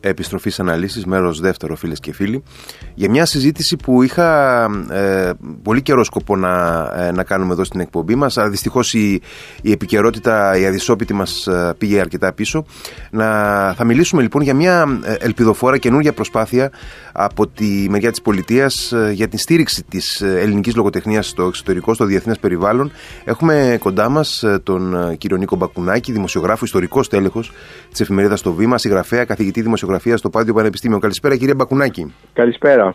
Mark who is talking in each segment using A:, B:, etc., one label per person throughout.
A: Επιστροφής αναλύσεις, μέρος δεύτερο φίλες και φίλοι για μια συζήτηση που είχα ε, πολύ καιρό σκοπό να, ε, να κάνουμε εδώ στην εκπομπή μας αλλά δυστυχώς η, η επικαιρότητα, η αδυσόπιτη μας ε, πήγε αρκετά πίσω. Να, θα μιλήσουμε λοιπόν για μια ελπιδοφόρα καινούργια προσπάθεια από τη μεριά της πολιτείας για την στήριξη της ελληνικής λογοτεχνίας στο εξωτερικό, στο διεθνές περιβάλλον. Έχουμε κοντά μας τον κύριο Νίκο Μπακουνάκη, δημοσιογράφο, ιστορικός τέλεχος της εφημερίδας Το Βήμα, συγγραφέα, καθηγητή δημοσιογραφία στο Πάντιο Πανεπιστήμιο. Καλησπέρα κύριε Μπακουνάκη.
B: Καλησπέρα.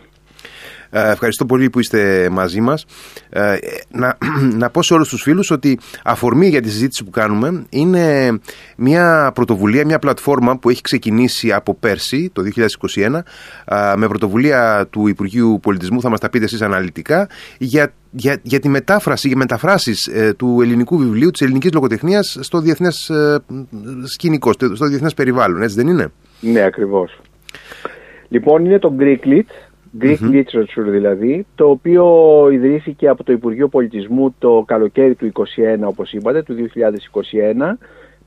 A: Ε, ευχαριστώ πολύ που είστε μαζί μας. Ε, να, να πω σε όλους τους φίλους ότι αφορμή για τη συζήτηση που κάνουμε είναι μια πρωτοβουλία, μια πλατφόρμα που έχει ξεκινήσει από πέρσι, το 2021, ε, με πρωτοβουλία του Υπουργείου Πολιτισμού, θα μας τα πείτε εσείς αναλυτικά, για, για, για τη μετάφραση, για μεταφράσεις του ελληνικού βιβλίου, της ελληνικής λογοτεχνίας στο διεθνές σκηνικό, στο διεθνές περιβάλλον, έτσι δεν είναι;
B: Ναι, ακριβώς. Λοιπόν, είναι το Greeklit, Greek Literature δηλαδή, το οποίο ιδρύθηκε από το Υπουργείο Πολιτισμού το καλοκαίρι του 2021, όπως είπατε, του 2021,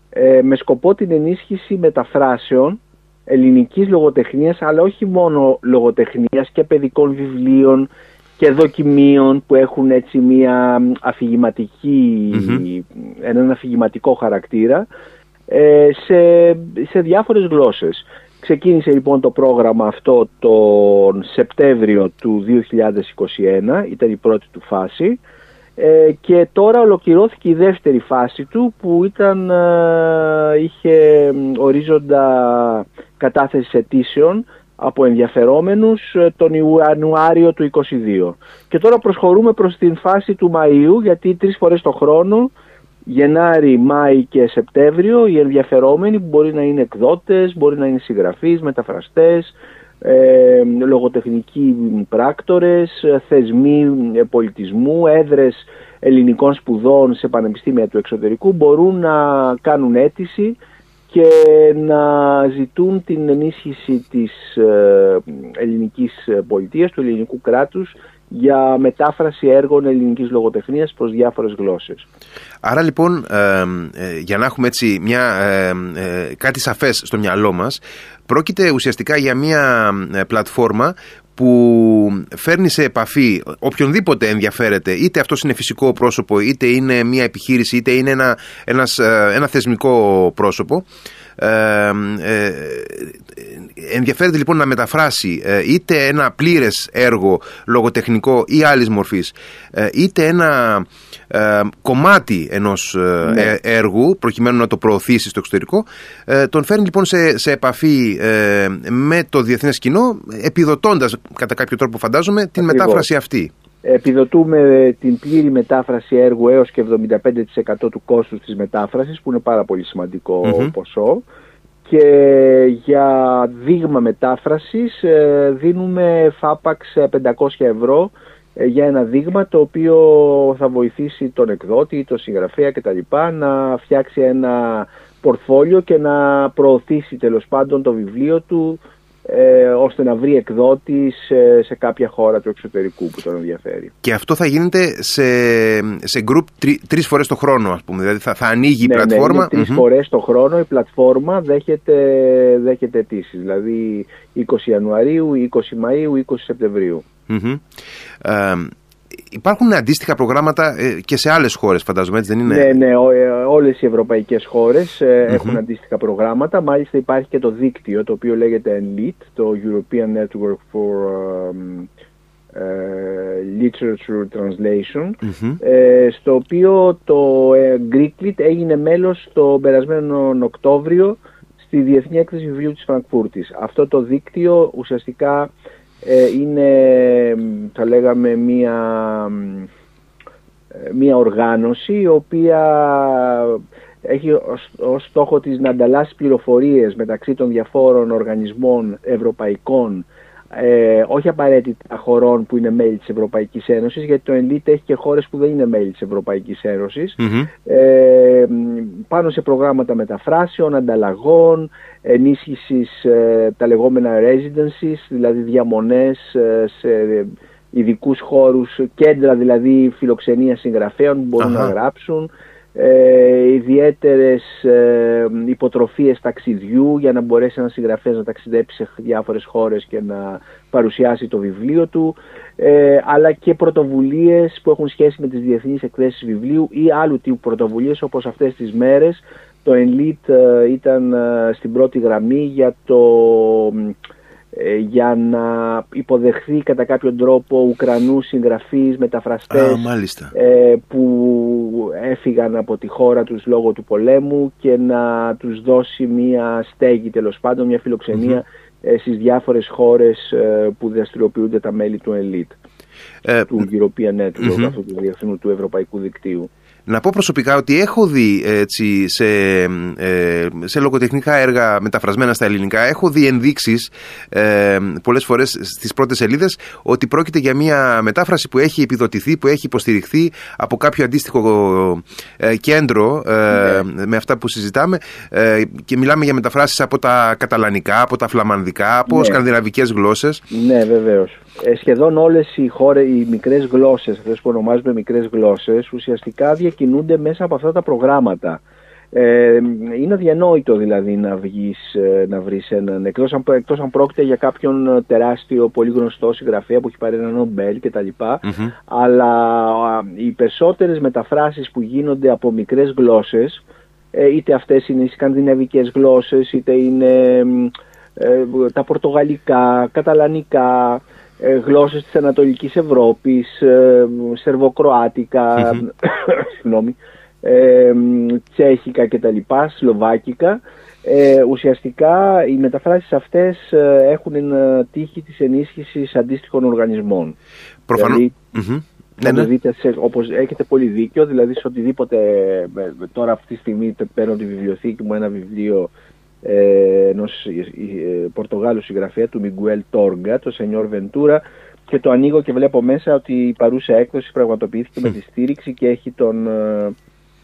B: ε, με σκοπό την ενίσχυση μεταφράσεων ελληνικής λογοτεχνίας, αλλά όχι μόνο λογοτεχνίας και παιδικών βιβλίων και δοκιμίων που έχουν έτσι μια αφηγηματική, έναν αφηγηματικό χαρακτήρα, ε, σε, σε διάφορες γλώσσες. Ξεκίνησε λοιπόν το πρόγραμμα αυτό τον Σεπτέμβριο του 2021, ήταν η πρώτη του φάση ε, και τώρα ολοκληρώθηκε η δεύτερη φάση του που ήταν, ε, είχε ορίζοντα κατάθεσης αιτήσεων από ενδιαφερόμενους τον Ιανουάριο του 2022. Και τώρα προσχωρούμε προς την φάση του Μαΐου γιατί τρεις φορές το χρόνο Γενάρη, Μάη και Σεπτέμβριο οι ενδιαφερόμενοι που μπορεί να είναι εκδότες, μπορεί να είναι συγγραφείς, μεταφραστές, ε, λογοτεχνικοί πράκτορες, θεσμοί πολιτισμού, έδρες ελληνικών σπουδών σε πανεπιστήμια του εξωτερικού μπορούν να κάνουν αίτηση και να ζητούν την ενίσχυση της ε, ελληνικής πολιτείας, του ελληνικού κράτους για μετάφραση έργων ελληνικής λογοτεχνίας προς διάφορες γλώσσες.
A: Άρα λοιπόν ε, για να έχουμε έτσι μια, ε, κάτι σαφές στο μυαλό μας πρόκειται ουσιαστικά για μια πλατφόρμα που φέρνει σε επαφή οποιονδήποτε ενδιαφέρεται, είτε αυτός είναι φυσικό πρόσωπο, είτε είναι μια επιχείρηση, είτε είναι ένα, ένας, ένα θεσμικό πρόσωπο, ε, ε, ενδιαφέρεται λοιπόν να μεταφράσει ε, είτε ένα πλήρες έργο λογοτεχνικό ή άλλης μορφής ε, είτε ένα κομμάτι ενός ναι. έργου προκειμένου να το προωθήσει στο εξωτερικό τον φέρνει λοιπόν σε, σε επαφή με το διεθνές κοινό επιδοτώντας κατά κάποιο τρόπο φαντάζομαι την μετάφραση αυτή.
B: Επιδοτούμε την πλήρη μετάφραση έργου έως και 75% του κόστους της μετάφρασης που είναι πάρα πολύ ποσό και για δείγμα μετάφρασης ε, δίνουμε φάπαξ 500 ευρώ ε, για ένα δείγμα το οποίο θα βοηθήσει τον εκδότη, τον συγγραφέα κτλ. να φτιάξει ένα πορτφόλιο και να προωθήσει τέλος πάντων το βιβλίο του ε, ώστε να βρει εκδότης σε, σε, κάποια χώρα του εξωτερικού που τον ενδιαφέρει.
A: Και αυτό θα γίνεται σε, σε group τρι, τρεις φορές το χρόνο ας πούμε, δηλαδή θα, θα ανοίγει η ναι, ναι πλατφόρμα.
B: Ναι, τρεις φορές το χρόνο η πλατφόρμα δέχεται, δέχεται αιτήσεις, δηλαδή 20 Ιανουαρίου, 20 Μαΐου, 20 Σεπτεμβρίου.
A: Υπάρχουν αντίστοιχα προγράμματα ε, και σε άλλες χώρες φαντάζομαι έτσι δεν είναι;
B: Ναι, ναι, ε, όλες οι ευρωπαϊκές χώρες ε, έχουν αντίστοιχα προγράμματα. Μάλιστα υπάρχει και το δίκτυο το οποίο λέγεται ENLIT Το European Network for um, Literature Translation Στο οποίο το Greeklit έγινε μέλος το περασμένο Οκτώβριο Στη Διεθνή Έκθεση Βιβλίου της Φραγκφούρτης. Αυτό το δίκτυο ουσιαστικά ε, είναι θα λέγαμε μία, ε, μία οργάνωση η οποία έχει ως, στόχο της να ανταλλάσσει πληροφορίες μεταξύ των διαφόρων οργανισμών ευρωπαϊκών ε, όχι απαραίτητα χωρών που είναι μέλη της Ευρωπαϊκής Ένωσης γιατί το ΕΝΛΙΤ έχει και χώρες που δεν είναι μέλη της Ευρωπαϊκής ε, πάνω σε προγράμματα μεταφράσεων, ανταλλαγών, ενίσχυσης ε, τα λεγόμενα residencies, δηλαδή διαμονές ε, σε ειδικούς χώρους, κέντρα δηλαδή φιλοξενίας συγγραφέων που μπορούν να γράψουν, ε, ιδιαίτερες ε, υποτροφίες ταξιδιού για να μπορέσει ένας συγγραφέας να ταξιδέψει σε διάφορες χώρες και να παρουσιάσει το βιβλίο του. Ε, αλλά και πρωτοβουλίες που έχουν σχέση με τις διεθνείς εκθέσεις βιβλίου ή άλλου τύπου πρωτοβουλίες όπως αυτές τις μέρες. Το Elite ε, ήταν ε, στην πρώτη γραμμή για το ε, για να υποδεχθεί κατά κάποιον τρόπο Ουκρανούς συγγραφείς, μεταφραστές
A: ε,
B: που έφυγαν από τη χώρα τους λόγω του πολέμου και να τους δώσει μια στέγη τέλος πάντων, μια φιλοξενία mm-hmm. στις διάφορες χώρες που δραστηριοποιούνται τα μέλη του ΕΛΙΤ. του European Network, αυτού του διεθνού του ευρωπαϊκού δικτύου.
A: Να πω προσωπικά ότι έχω δει έτσι, σε, ε, σε λογοτεχνικά έργα μεταφρασμένα στα ελληνικά, έχω δει ενδείξεις ε, πολλές φορές στις πρώτες σελίδες ότι πρόκειται για μια μετάφραση που έχει επιδοτηθεί, που έχει υποστηριχθεί από κάποιο αντίστοιχο ε, κέντρο ε, ναι. με αυτά που συζητάμε ε, και μιλάμε για μεταφράσεις από τα καταλανικά, από τα φλαμανδικά, από ναι. σκανδιναβικές γλώσσες.
B: Ναι, βεβαίως. Ε, σχεδόν όλες οι, χώρες, οι μικρές γλώσσες, αυτές που ονομάζουμε μικρές γλώσσες, ουσιαστικά κινούνται μέσα από αυτά τα προγράμματα. Ε, είναι αδιανόητο δηλαδή να βγεις, ε, να βρεις έναν, εκτός αν, εκτός αν πρόκειται για κάποιον τεράστιο, πολύ γνωστό συγγραφέα που έχει πάρει ένα Νομπέλ και τα λοιπα αλλά οι περισσότερες μεταφράσεις που γίνονται από μικρές γλώσσες, ε, είτε αυτές είναι οι σκανδιναβικές γλώσσες, είτε είναι ε, τα πορτογαλικά, καταλανικά, ε, γλώσσες της Ανατολικής Ευρώπης, ε, σερβοκροάτικα, συγγνώμη, ε, τσέχικα κτλ, σλοβάκικα. Ε, ουσιαστικά οι μεταφράσεις αυτές έχουν τύχη της ενίσχυσης αντίστοιχων οργανισμών.
A: Προφανώς. Δηλαδή,
B: ναι, ναι. δείτε σε, όπως έχετε πολύ δίκιο, δηλαδή σε οτιδήποτε τώρα αυτή τη στιγμή παίρνω τη βιβλιοθήκη μου ένα βιβλίο ε, ενός ε, ε, Πορτογάλου συγγραφέα του Μιγκουέλ Τόργκα, το Σενιόρ Βεντούρα και το ανοίγω και βλέπω μέσα ότι η παρούσα έκδοση πραγματοποιήθηκε με τη στήριξη και έχει τον,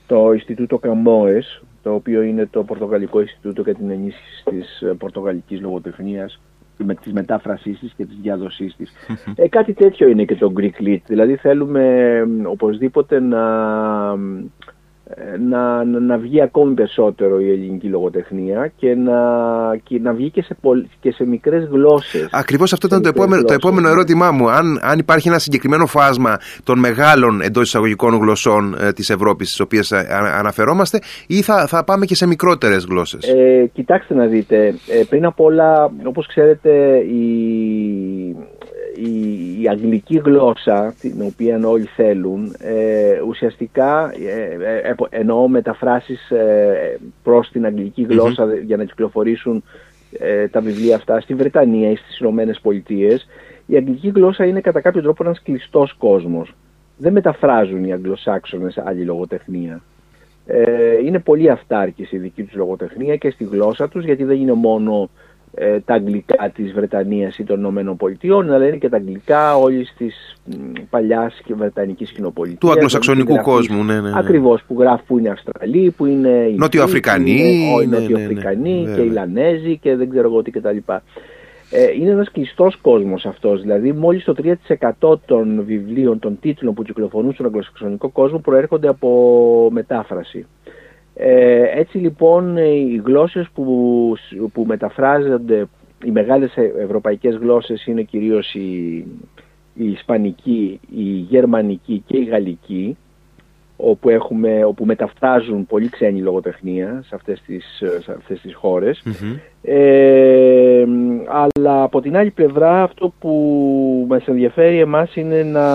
B: το Ινστιτούτο Καμπόες, το οποίο είναι το Πορτογαλικό Ινστιτούτο για την ενίσχυση της πορτογαλικής λογοτεχνίας με της μετάφρασής της και της διάδοσής της. ε, κάτι τέτοιο είναι και το Greek Lit. Δηλαδή θέλουμε οπωσδήποτε να να, να, βγει ακόμη περισσότερο η ελληνική λογοτεχνία και να, και να βγει και σε, και σε μικρές γλώσσες.
A: Ακριβώς αυτό ήταν το επόμενο, το επόμενο ερώτημά μου. Αν, αν υπάρχει ένα συγκεκριμένο φάσμα των μεγάλων εντός εισαγωγικών γλωσσών ε, της Ευρώπης στις οποίες αναφερόμαστε ή θα, θα πάμε και σε μικρότερες γλώσσες;
B: Ε, κοιτάξτε να δείτε, ε, πριν απ' όλα όπως ξέρετε η, η, η αγγλική γλώσσα την οποία όλοι θέλουν ε, ουσιαστικά ε, ε, ε εννοώ μεταφράσεις ε, προς την αγγλική για να κυκλοφορήσουν τα βιβλία αυτά στη Βρετανία ή στις Ηνωμένες Πολιτείες η αγγλική γλώσσα είναι κατά κάποιο τρόπο ένας κλειστός κόσμος. Δεν μεταφράζουν οι Αγγλοσάξονες άλλη λογοτεχνία. Είναι πολύ αυτάρκης η δική τους λογοτεχνία και στη γλώσσα τους γιατί δεν είναι μόνο ε, τα αγγλικά της Βρετανίας ή των Ηνωμένων Πολιτειών, αλλά είναι και τα αγγλικά όλης της παλιάς και βρετανικής κοινοπολιτείας.
A: Του αγγλοσαξονικού κόσμου, ναι, ναι, ναι.
B: Ακριβώς, που γράφουν που είναι Αυστραλοί, που είναι οι
A: Νοτιοαφρικανοί,
B: οι ναι, Νοτιοαφρικανοί και οι Λανέζοι και δεν ξέρω εγώ τι κτλ. Ε, είναι ένας κλειστός κόσμος αυτός, δηλαδή μόλις το 3% των βιβλίων, των τίτλων που κυκλοφορούν στον αγγλοσαξονικό κόσμο προέρχονται από μετάφραση. Ε, έτσι λοιπόν οι γλώσσες που, που μεταφράζονται, οι μεγάλες ευρωπαϊκές γλώσσες είναι κυρίως η, η Ισπανική, η Γερμανική και η Γαλλική όπου, έχουμε, όπου μεταφράζουν πολύ ξένη λογοτεχνία σε αυτές τις, σε αυτές τις χωρες ε, αλλά από την άλλη πλευρά αυτό που μας ενδιαφέρει εμάς είναι να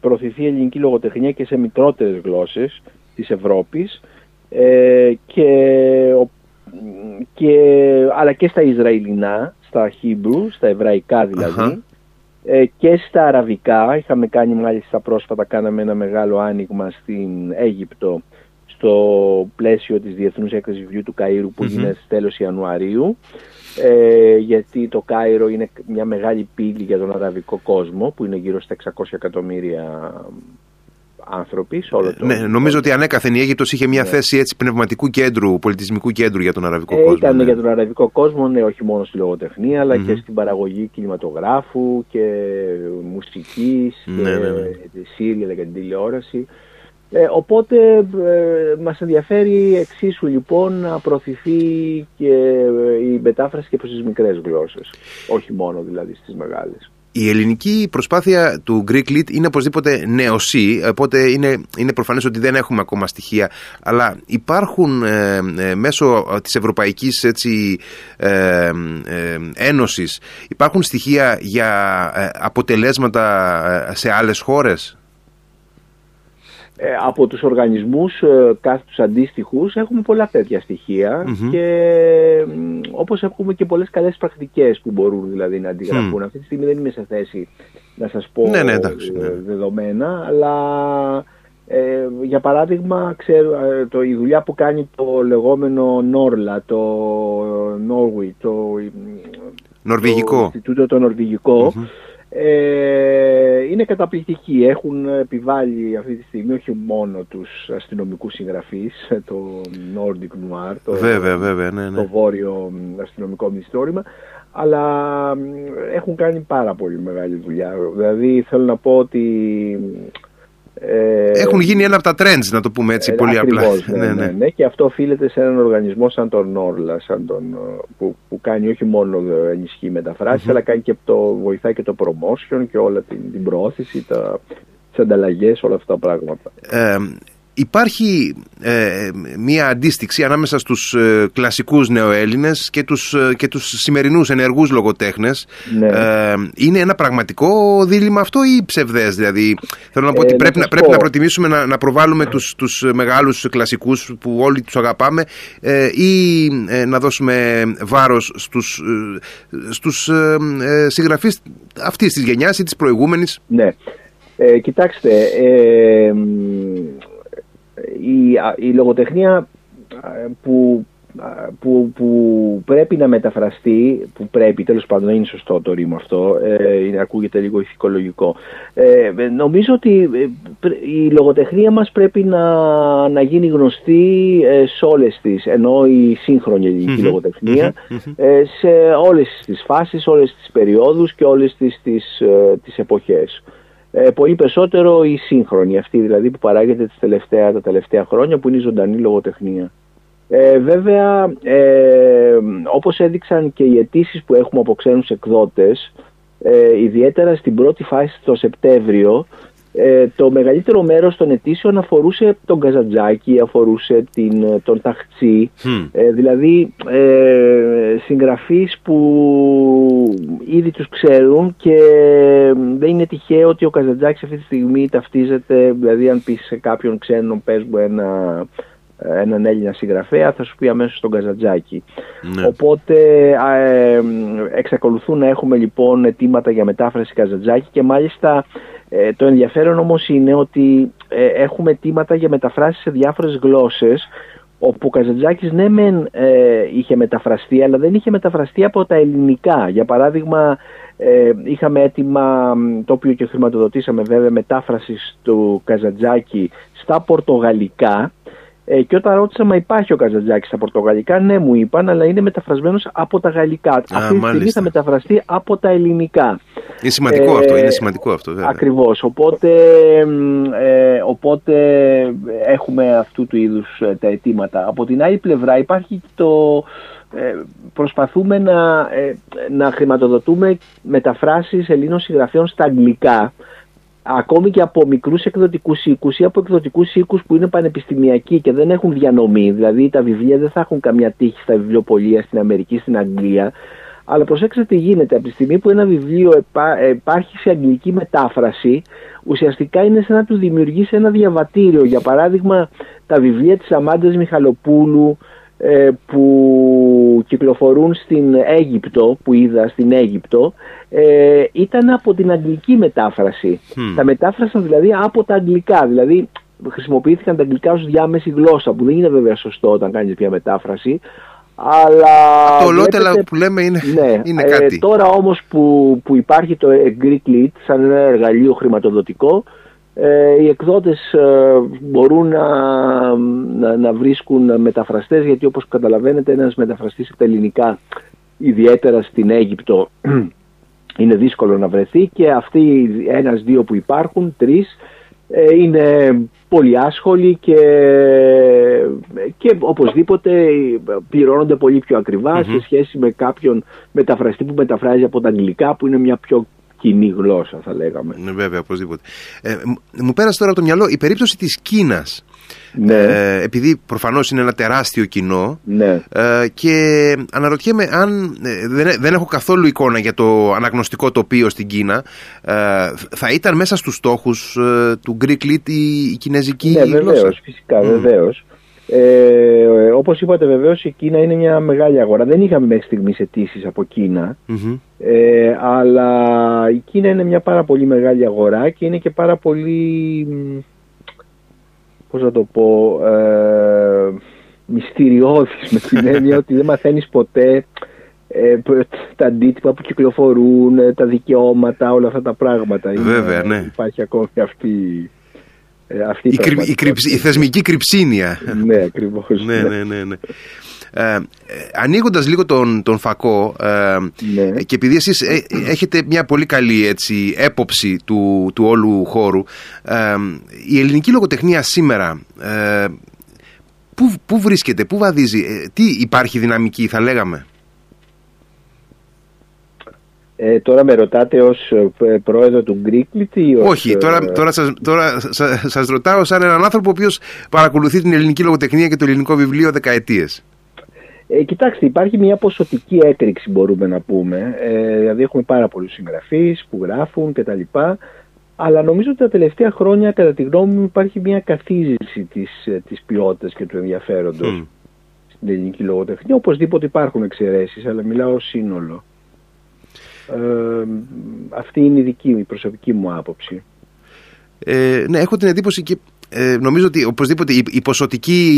B: προωθηθεί η ελληνική λογοτεχνία και σε μικρότερες γλώσσες της Ευρώπης ε, και, και, αλλά και στα Ισραηλινά, στα Hebrew, στα Εβραϊκά δηλαδή, ε, και στα Αραβικά. Είχαμε κάνει μάλιστα πρόσφατα, κάναμε ένα μεγάλο άνοιγμα στην Αίγυπτο στο πλαίσιο της Διεθνούς Έκθεσης Βιβλίου του Καΐρου που mm-hmm. γίνεται στις τέλος Ιανουαρίου ε, γιατί το Κάιρο είναι μια μεγάλη πύλη για τον αραβικό κόσμο που είναι γύρω στα 600 εκατομμύρια άνθρωποι σε όλο το
A: Ναι, νομίζω ότι ανέκαθεν η Αίγυπτος είχε μια ναι. θέση έτσι πνευματικού κέντρου, πολιτισμικού κέντρου για τον αραβικό ε, κόσμο.
B: Ήταν ναι. για τον αραβικό κόσμο, ναι, όχι μόνο στη λογοτεχνία, αλλά και στην παραγωγή κινηματογράφου και μουσικής ναι, και ναι, ναι. και την τηλεόραση. Ε, οπότε ε, μας ενδιαφέρει εξίσου λοιπόν να προωθηθεί και ε, η μετάφραση και προς τις μικρές γλώσσες, όχι μόνο δηλαδή στις μεγάλες.
A: Η ελληνική προσπάθεια του Greek Lead είναι οπωσδήποτε νεοσύ, οπότε είναι, είναι προφανές ότι δεν έχουμε ακόμα στοιχεία, αλλά υπάρχουν ε, ε, μέσω της Ευρωπαϊκής έτσι, ε, Ένωσης, υπάρχουν στοιχεία για αποτελέσματα σε άλλες χώρες;
B: Ε, από τους οργανισμούς ε, κάθε τους αντίστοιχους έχουμε πολλά τέτοια και όπως έχουμε και πολλές καλές πρακτικές που μπορούν δηλαδή να αντιγραφούν. Αυτή τη στιγμή δεν είμαι σε θέση να σας πω
A: ναι, ναι,
B: ε,
A: ναι.
B: δεδομένα, αλλά για παράδειγμα ξέρω, το, η δουλειά που κάνει το λεγόμενο Νόρλα, το Νόρουι, το,
A: Νορβηγικό.
B: το Ινστιτούτο το νορβηγικο ε, είναι καταπληκτικοί. Έχουν επιβάλει αυτή τη στιγμή όχι μόνο τους αστυνομικούς συγγραφείς, το Nordic Noir, το,
A: βέβαια, βέβαια, ναι, ναι.
B: το βόρειο αστυνομικό μυθιστόρημα, αλλά έχουν κάνει πάρα πολύ μεγάλη δουλειά. Δηλαδή θέλω να πω ότι
A: ε, Έχουν γίνει ένα από τα trends, να το πούμε έτσι, ε, πολύ
B: ακριβώς,
A: απλά.
B: Ναι, ναι, ναι, ναι, και αυτό οφείλεται σε έναν οργανισμό σαν τον Νόρλα, σαν τον, που, που κάνει όχι μόνο ενισχύει αλλά κάνει και το, βοηθάει και το promotion και όλα την, την προώθηση, τα, τις ανταλλαγές, όλα αυτά τα πράγματα.
A: Ε, υπάρχει ε, μία αντίστοιξη ανάμεσα στους ε, κλασικούς νεοέλληνες και τους, ε, και τους σημερινούς ενεργούς λογοτέχνες. Ναι. Ε, είναι ένα πραγματικό δίλημα αυτό ή ψευδές δηλαδή. Θέλω να πω ότι πρέπει, να, πρέπει να προτιμήσουμε να, να προβάλλουμε τους, τους μεγάλους κλασικούς που όλοι τους αγαπάμε ή να δώσουμε βάρος στους, στους συγγραφείς αυτής της γενιάς ή της προηγούμενης;
B: Ναι. Ε, κοιτάξτε, ε, η, η λογοτεχνία που, που, που πρέπει να μεταφραστεί, που πρέπει, τέλος πάντων δεν είναι σωστό το ρήμα αυτό, ε, είναι, ακούγεται λίγο ηθικολογικό. Ε, νομίζω ότι ε, η λογοτεχνία μας πρέπει να, να γίνει γνωστή ε, σε όλες τις, ενώ η σύγχρονη λογοτεχνία, σε όλες τις φάσεις, όλες τις περιόδους και όλες τις, τις, τις εποχές ε, πολύ περισσότερο η σύγχρονη αυτή δηλαδή που παράγεται τις τελευταία, τα τελευταία χρόνια που είναι η ζωντανή λογοτεχνία. Ε, βέβαια, ε, όπως έδειξαν και οι αιτήσεις που έχουμε από ξένους εκδότες, ε, ιδιαίτερα στην πρώτη φάση το Σεπτέμβριο, ε, το μεγαλύτερο μέρος των αιτήσεων αφορούσε τον Καζαντζάκη, αφορούσε την, ε, τον Ταχτσί, ε, δηλαδή ε, συγγραφείς που ήδη τους ξέρουν και δεν είναι τυχαίο ότι ο Καζαντζάκης αυτή τη στιγμή ταυτίζεται, δηλαδή αν πεις σε κάποιον ξένο πες μου ένα, έναν Έλληνα συγγραφέα θα σου πει αμέσως τον Καζαντζάκη. Ναι. Οπότε ε, εξακολουθούν να έχουμε λοιπόν αιτήματα για μετάφραση Καζαντζάκη και μάλιστα ε, το ενδιαφέρον όμως είναι ότι ε, έχουμε αιτήματα για μεταφράσεις σε διάφορες γλώσσες όπου ο Καζαντζάκης ναι μεν ε, είχε μεταφραστεί αλλά δεν είχε μεταφραστεί από τα ελληνικά. Για παράδειγμα ε, είχαμε έτοιμα το οποίο και χρηματοδοτήσαμε βέβαια μετάφρασης του Καζαντζάκη στα πορτογαλικά ε, και όταν ρώτησα, μα υπάρχει ο Καζαντζάκης στα Πορτογαλικά, ναι, μου είπαν, αλλά είναι μεταφρασμένος από τα γαλλικά. Α, Αυτή τη στιγμή θα μεταφραστεί από τα ελληνικά.
A: Είναι σημαντικό αυτό, είναι σημαντικό αυτό, βέβαια.
B: Ακριβώς. Οπότε, ε, οπότε έχουμε αυτού του είδους ε, τα αιτήματα. Από την άλλη πλευρά υπάρχει το. Ε, προσπαθούμε να, ε, να χρηματοδοτούμε μεταφράσεις Ελλήνων συγγραφέων στα αγγλικά ακόμη και από μικρούς εκδοτικούς οίκους ή από εκδοτικούς οίκους που είναι πανεπιστημιακοί και δεν έχουν διανομή, δηλαδή τα βιβλία δεν θα έχουν καμιά τύχη στα βιβλιοπολία στην Αμερική, στην Αγγλία, αλλά προσέξτε τι γίνεται, από τη στιγμή που ένα βιβλίο υπάρχει σε αγγλική μετάφραση, ουσιαστικά είναι σαν να του δημιουργήσει ένα διαβατήριο. Για παράδειγμα, τα βιβλία της Αμάντας Μιχαλοπούλου, ε, που κυκλοφορούν στην Αίγυπτο, που είδα στην Αίγυπτο, ε, ήταν από την αγγλική μετάφραση. Τα μετάφρασαν δηλαδή από τα αγγλικά, δηλαδή χρησιμοποιήθηκαν τα αγγλικά ως διάμεση γλώσσα, που δεν είναι βέβαια σωστό όταν κάνεις μια μετάφραση, αλλά...
A: Το ολότελα που λέμε είναι, ναι, είναι ε, κάτι.
B: τώρα όμως που, που υπάρχει το Greek Lit σαν ένα εργαλείο χρηματοδοτικό, ε, οι εκδότες ε, μπορούν να, να, να, βρίσκουν μεταφραστές γιατί όπως καταλαβαίνετε ένας μεταφραστής από τα ελληνικά ιδιαίτερα στην Αίγυπτο είναι δύσκολο να βρεθεί και αυτοί ένας-δύο που υπάρχουν, τρεις ε, είναι πολύ άσχολοι και, και οπωσδήποτε πληρώνονται πολύ πιο ακριβα σε σχέση με κάποιον μεταφραστή που μεταφράζει από τα αγγλικά που είναι μια πιο κοινή γλώσσα θα λέγαμε.
A: Ναι, βέβαια, οπωσδήποτε. Ε, μου πέρασε τώρα από το μυαλό η περίπτωση της Κίνας.
B: Ναι.
A: Ε, επειδή προφανώς είναι ένα τεράστιο κοινό
B: ναι.
A: ε, και αναρωτιέμαι αν ε, δεν, δεν έχω καθόλου εικόνα για το αναγνωστικό τοπίο στην Κίνα ε, θα ήταν μέσα στους στόχους ε, του Greek Lit η, η κινέζικη
B: ναι,
A: γλώσσα;
B: Βεβαίως, φυσικά, mm. βεβαίως. Ε, όπως είπατε βεβαίως η Κίνα είναι μια μεγάλη αγορά. Δεν είχαμε μέχρι στιγμής αιτήσεις από Ε, αλλά η Κίνα είναι μια πάρα πολύ μεγάλη αγορά και είναι και πάρα πολύ, πώς να το πω, ε, μυστηριώδης με την έννοια ότι δεν μαθαίνεις ποτέ ε, τα αντίτυπα που κυκλοφορούν, τα δικαιώματα, όλα αυτά τα πράγματα.
A: Βέβαια, ναι.
B: Υπάρχει ακόμη αυτή ε, αυτή
A: η, η, η, θεσμική κρυψίνια.
B: ναι, ακριβώς.
A: ναι, ναι, ναι, ναι. Ε, ανοίγοντας λίγο τον, τον φακό ε,
B: ναι.
A: και επειδή εσείς ε, έχετε μια πολύ καλή έτσι, έποψη του, του όλου χώρου ε, η ελληνική λογοτεχνία σήμερα ε, πού, πού βρίσκεται, πού βαδίζει, τι υπάρχει δυναμική θα λέγαμε;
B: Ε, τώρα με ρωτάτε ως ε, πρόεδρο του Γκρίκλιτ ή ως...
A: Όχι, τώρα, ε, τώρα, σας, τώρα σας, ρωτάω σαν έναν άνθρωπο ο οποίος παρακολουθεί την ελληνική λογοτεχνία και το ελληνικό βιβλίο δεκαετίες.
B: Ε, κοιτάξτε, υπάρχει μια ποσοτική έκρηξη μπορούμε να πούμε. Ε, δηλαδή έχουμε πάρα πολλούς συγγραφείς που γράφουν κτλ. Αλλά νομίζω ότι τα τελευταία χρόνια κατά τη γνώμη μου υπάρχει μια καθίζηση της, της ποιότητας και του ενδιαφέροντος στην ελληνική λογοτεχνία. Οπωσδήποτε υπάρχουν εξαιρέσεις, αλλά μιλάω ως σύνολο. Ε, αυτή είναι η δική μου, η προσωπική μου άποψη.
A: Ε, ναι, έχω την εντύπωση και ε, νομίζω ότι οπωσδήποτε η, η ποσοτική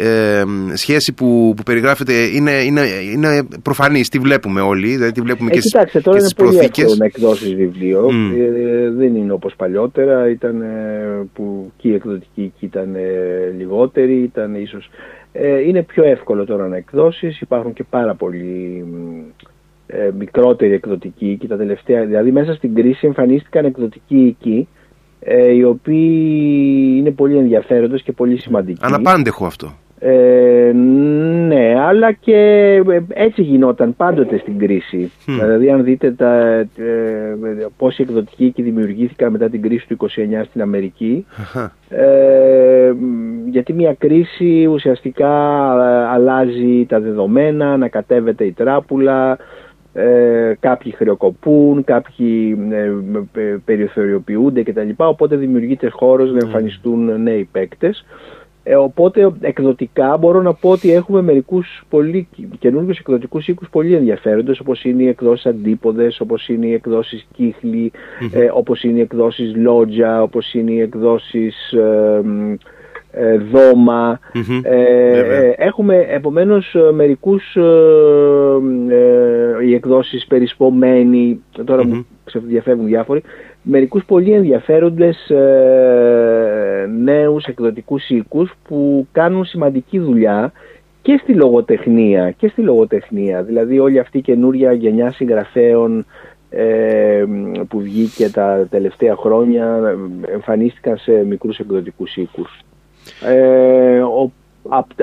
A: ε, σχέση που, που περιγράφεται είναι, είναι, είναι προφανής, τη βλέπουμε όλοι, δηλαδή τη βλέπουμε
B: ε,
A: και,
B: κοιτάξτε,
A: τώρα
B: είναι
A: πολύ
B: εύκολο να εκδώσεις βιβλίο, ε, δεν είναι όπως παλιότερα, ήταν που και η εκδοτική εκεί ήταν λιγότερη, ήταν ίσως... είναι πιο εύκολο τώρα να εκδώσεις, υπάρχουν και πάρα πολλοί ε, μικρότερη εκδοτική και τα τελευταία, δηλαδή μέσα στην κρίση εμφανίστηκαν εκδοτικοί εκεί ε, οι οποίοι είναι πολύ ενδιαφέροντες και πολύ σημαντικοί.
A: Αναπάντεχο αυτό.
B: Ε, ναι, αλλά και ε, έτσι γινόταν πάντοτε στην κρίση. Δηλαδή αν δείτε τα, ε, πόσοι εκδοτικοί εκεί δημιουργήθηκαν μετά την κρίση του 29 στην Αμερική ε, γιατί μια κρίση ουσιαστικά αλλάζει τα δεδομένα, ανακατεύεται η τράπουλα, ε, κάποιοι χρεοκοπούν, κάποιοι ε, περιοθεωριοποιούνται κτλ. Οπότε δημιουργείται χώρος να εμφανιστούν νέοι παίκτες. Ε, οπότε εκδοτικά μπορώ να πω ότι έχουμε μερικούς πολύ καινούργιους εκδοτικούς οίκους πολύ ενδιαφέροντες όπως είναι οι εκδόσεις Αντίποδες, όπως είναι οι εκδόσεις Κύχλη, ε, όπως είναι οι εκδόσεις Λότζα, όπως είναι οι εκδόσεις ε, ε, δωμα ε, έχουμε επομένως μερικούς οι εκδόσεις περισπομένοι, τώρα mm-hmm. μου ξεδιαφεύγουν διάφοροι, μερικούς πολύ ενδιαφέροντες ε, νέους εκδοτικούς οίκους που κάνουν σημαντική δουλειά και στη λογοτεχνία και στη λογοτεχνία. Δηλαδή όλη αυτή η καινούρια γενιά συγγραφέων ε, που βγήκε τα τελευταία χρόνια εμφανίστηκαν σε μικρούς εκδοτικούς οίκους ε, ο,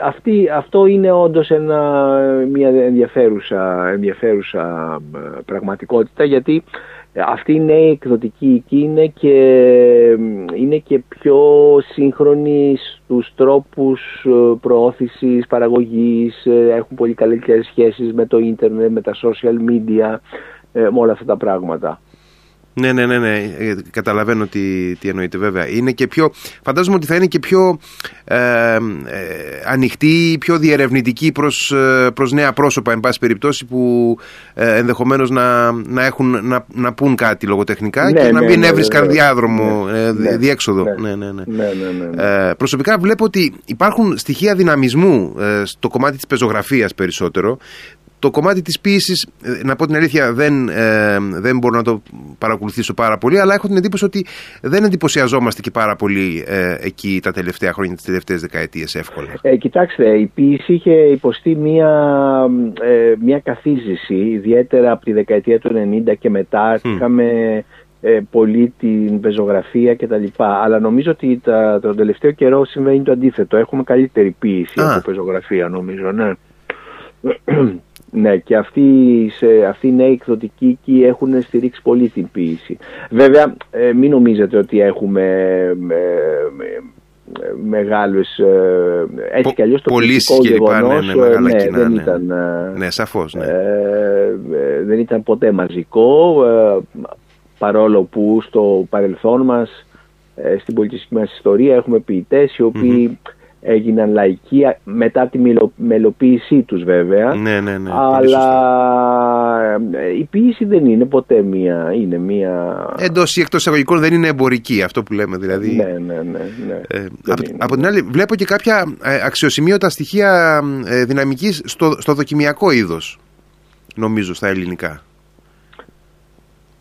B: αυτή, αυτό είναι όντως ένα, μια ενδιαφέρουσα, ενδιαφέρουσα ε, πραγματικότητα γιατί αυτή η νέη εκδοτική οίκη είναι και, είναι και πιο σύγχρονη στους τρόπους ε, προώθησης, παραγωγής, ε, έχουν πολύ καλύτερες σχέσεις με το ίντερνετ, με τα social media, με όλα αυτά τα πράγματα.
A: Ναι, ναι, ναι, ναι. Ε, καταλαβαίνω τι, τι εννοείται βέβαια. Είναι και πιο, φαντάζομαι ότι θα είναι και πιο ε, ε, ανοιχτή, πιο διερευνητική προς, ε, προς νέα πρόσωπα, εν πάση περιπτώσει, που ε, ενδεχομένως να, να, έχουν, να, να πούν κάτι λογοτεχνικά
B: ναι,
A: και
B: ναι,
A: να μην
B: ναι,
A: έβρισκαν
B: ναι,
A: διάδρομο,
B: ναι, ναι,
A: διέξοδο.
B: Ναι,
A: ναι, ναι.
B: ναι, ναι
A: ε, προσωπικά βλέπω ότι υπάρχουν στοιχεία δυναμισμού στο κομμάτι της πεζογραφίας περισσότερο το κομμάτι της ποίησης, ε, να πω την αλήθεια, δεν, ε, δεν μπορώ να το παρακολουθήσω πάρα πολύ, αλλά έχω την εντύπωση ότι δεν εντυπωσιαζόμαστε και πάρα πολύ ε, εκεί τα τελευταία χρόνια, τις τελευταίες δεκαετίες εύκολα.
B: Ε, κοιτάξτε, η ποίηση είχε υποστεί μια, ε, μια καθίζηση, ιδιαίτερα από τη δεκαετία του 90 και μετά. Mm. Είχαμε ε, πολύ την πεζογραφία κτλ. Αλλά νομίζω ότι τα, τον τελευταίο καιρό συμβαίνει το αντίθετο. Έχουμε καλύτερη ποίηση από πεζογραφία νομίζω, ναι. Ναι, και αυτοί, σε, αυτοί οι νέοι εκδοτικοί εκεί έχουν στηρίξει πολύ την ποίηση. Βέβαια, ε, μην νομίζετε ότι έχουμε ε, μεγάλους ε, έτσι κι αλλιώς το
A: πολιτικό γεγονός ναι, ναι, ναι,
B: ναι, δεν ήταν
A: ναι, σαφώς, ναι.
B: δεν ήταν ποτέ μαζικό παρόλο που στο παρελθόν μας στην πολιτιστική μας ιστορία έχουμε ποιητές οι οποιοι έγιναν λαϊκοί μετά τη μελοποίησή τους βέβαια.
A: Ναι, ναι, ναι.
B: Αλλά ε, η ποίηση δεν είναι ποτέ μία. Είναι μία...
A: Εντός ή εκτός εισαγωγικών δεν είναι εμπορική αυτό που λέμε δηλαδή.
B: Ναι, ναι, ναι. ναι.
A: Ε, από, από, την άλλη βλέπω και κάποια ε, αξιοσημείωτα στοιχεία ε, δυναμικής στο, στο δοκιμιακό είδος νομίζω στα ελληνικά.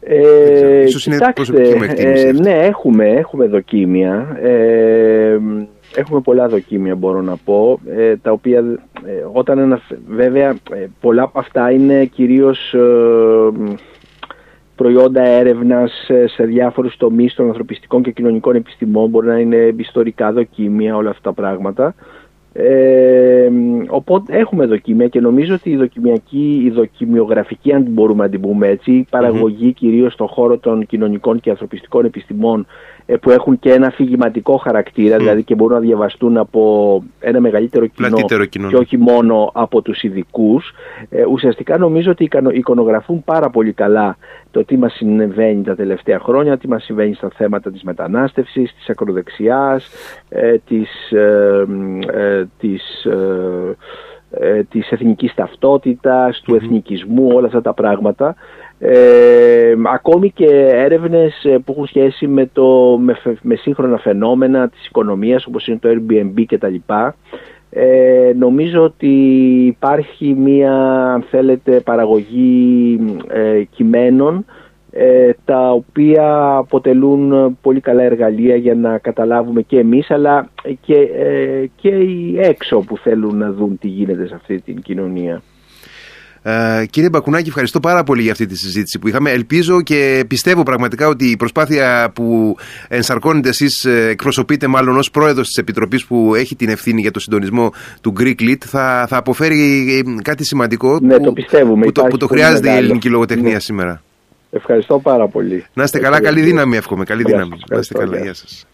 B: Ε, Ίσως είναι κοιτάξτε, ε, ναι, έχουμε, έχουμε δοκίμια. Ε, Έχουμε πολλά δοκίμια μπορώ να πω, ε, τα οποία ε, όταν βέβαια ε, πολλά από αυτά είναι κυρίως προϊόντα έρευνας σε διάφορους τομείς των ανθρωπιστικών και κοινωνικών επιστημών, μπορεί να είναι ιστορικά δοκίμια, όλα αυτά τα πράγματα. Ε, οπότε έχουμε δοκίμια και νομίζω ότι η δοκιμιακή, η δοκιμιογραφική αν μπορούμε να την πούμε έτσι, η παραγωγή κυρίως στον χώρο των κοινωνικών και ανθρωπιστικών επιστημών ε, που έχουν και ένα αφηγηματικό χαρακτήρα, δηλαδή και μπορούν να διαβαστούν από ένα μεγαλύτερο κοινό, κοινό. και όχι μόνο από τους ειδικούς. Ε, ουσιαστικά νομίζω ότι εικονογραφούν πάρα πολύ καλά το τι μας συμβαίνει τα τελευταία χρόνια, τι μας συμβαίνει στα θέματα της μετανάστευσης, της ακροδεξιάς, ε, της, ε, ε της, ε, της εθνικής ταυτότητας, του εθνικισμού, όλα αυτά τα πράγματα. Ε, ακόμη και έρευνες ε, που έχουν σχέση με, το, με, με σύγχρονα φαινόμενα της οικονομίας όπως είναι το Airbnb κτλ. Ε, νομίζω ότι υπάρχει μία αν θέλετε παραγωγή ε, κειμένων ε, τα οποία αποτελούν πολύ καλά εργαλεία για να καταλάβουμε και εμείς αλλά και, ε, και οι έξω που θέλουν να δουν τι γίνεται σε αυτή την κοινωνία.
A: Ε, κύριε Μπακουνάκη, ευχαριστώ πάρα πολύ για αυτή τη συζήτηση που είχαμε. Ελπίζω και πιστεύω πραγματικά ότι η προσπάθεια που ενσαρκώνετε εσείς, ε, εκπροσωπείτε μάλλον ως πρόεδρος της Επιτροπής που έχει την ευθύνη για το συντονισμό του Greek Lit, θα, θα αποφέρει ε, κάτι σημαντικό
B: ναι, που, το πιστεύουμε.
A: που, το, που το χρειάζεται η ελληνική λογοτεχνία ναι. σήμερα.
B: Ευχαριστώ πάρα πολύ.
A: Να είστε καλά, καλή δύναμη εύχομαι. Καλή δύναμη. Να είστε καλά, γεια σας.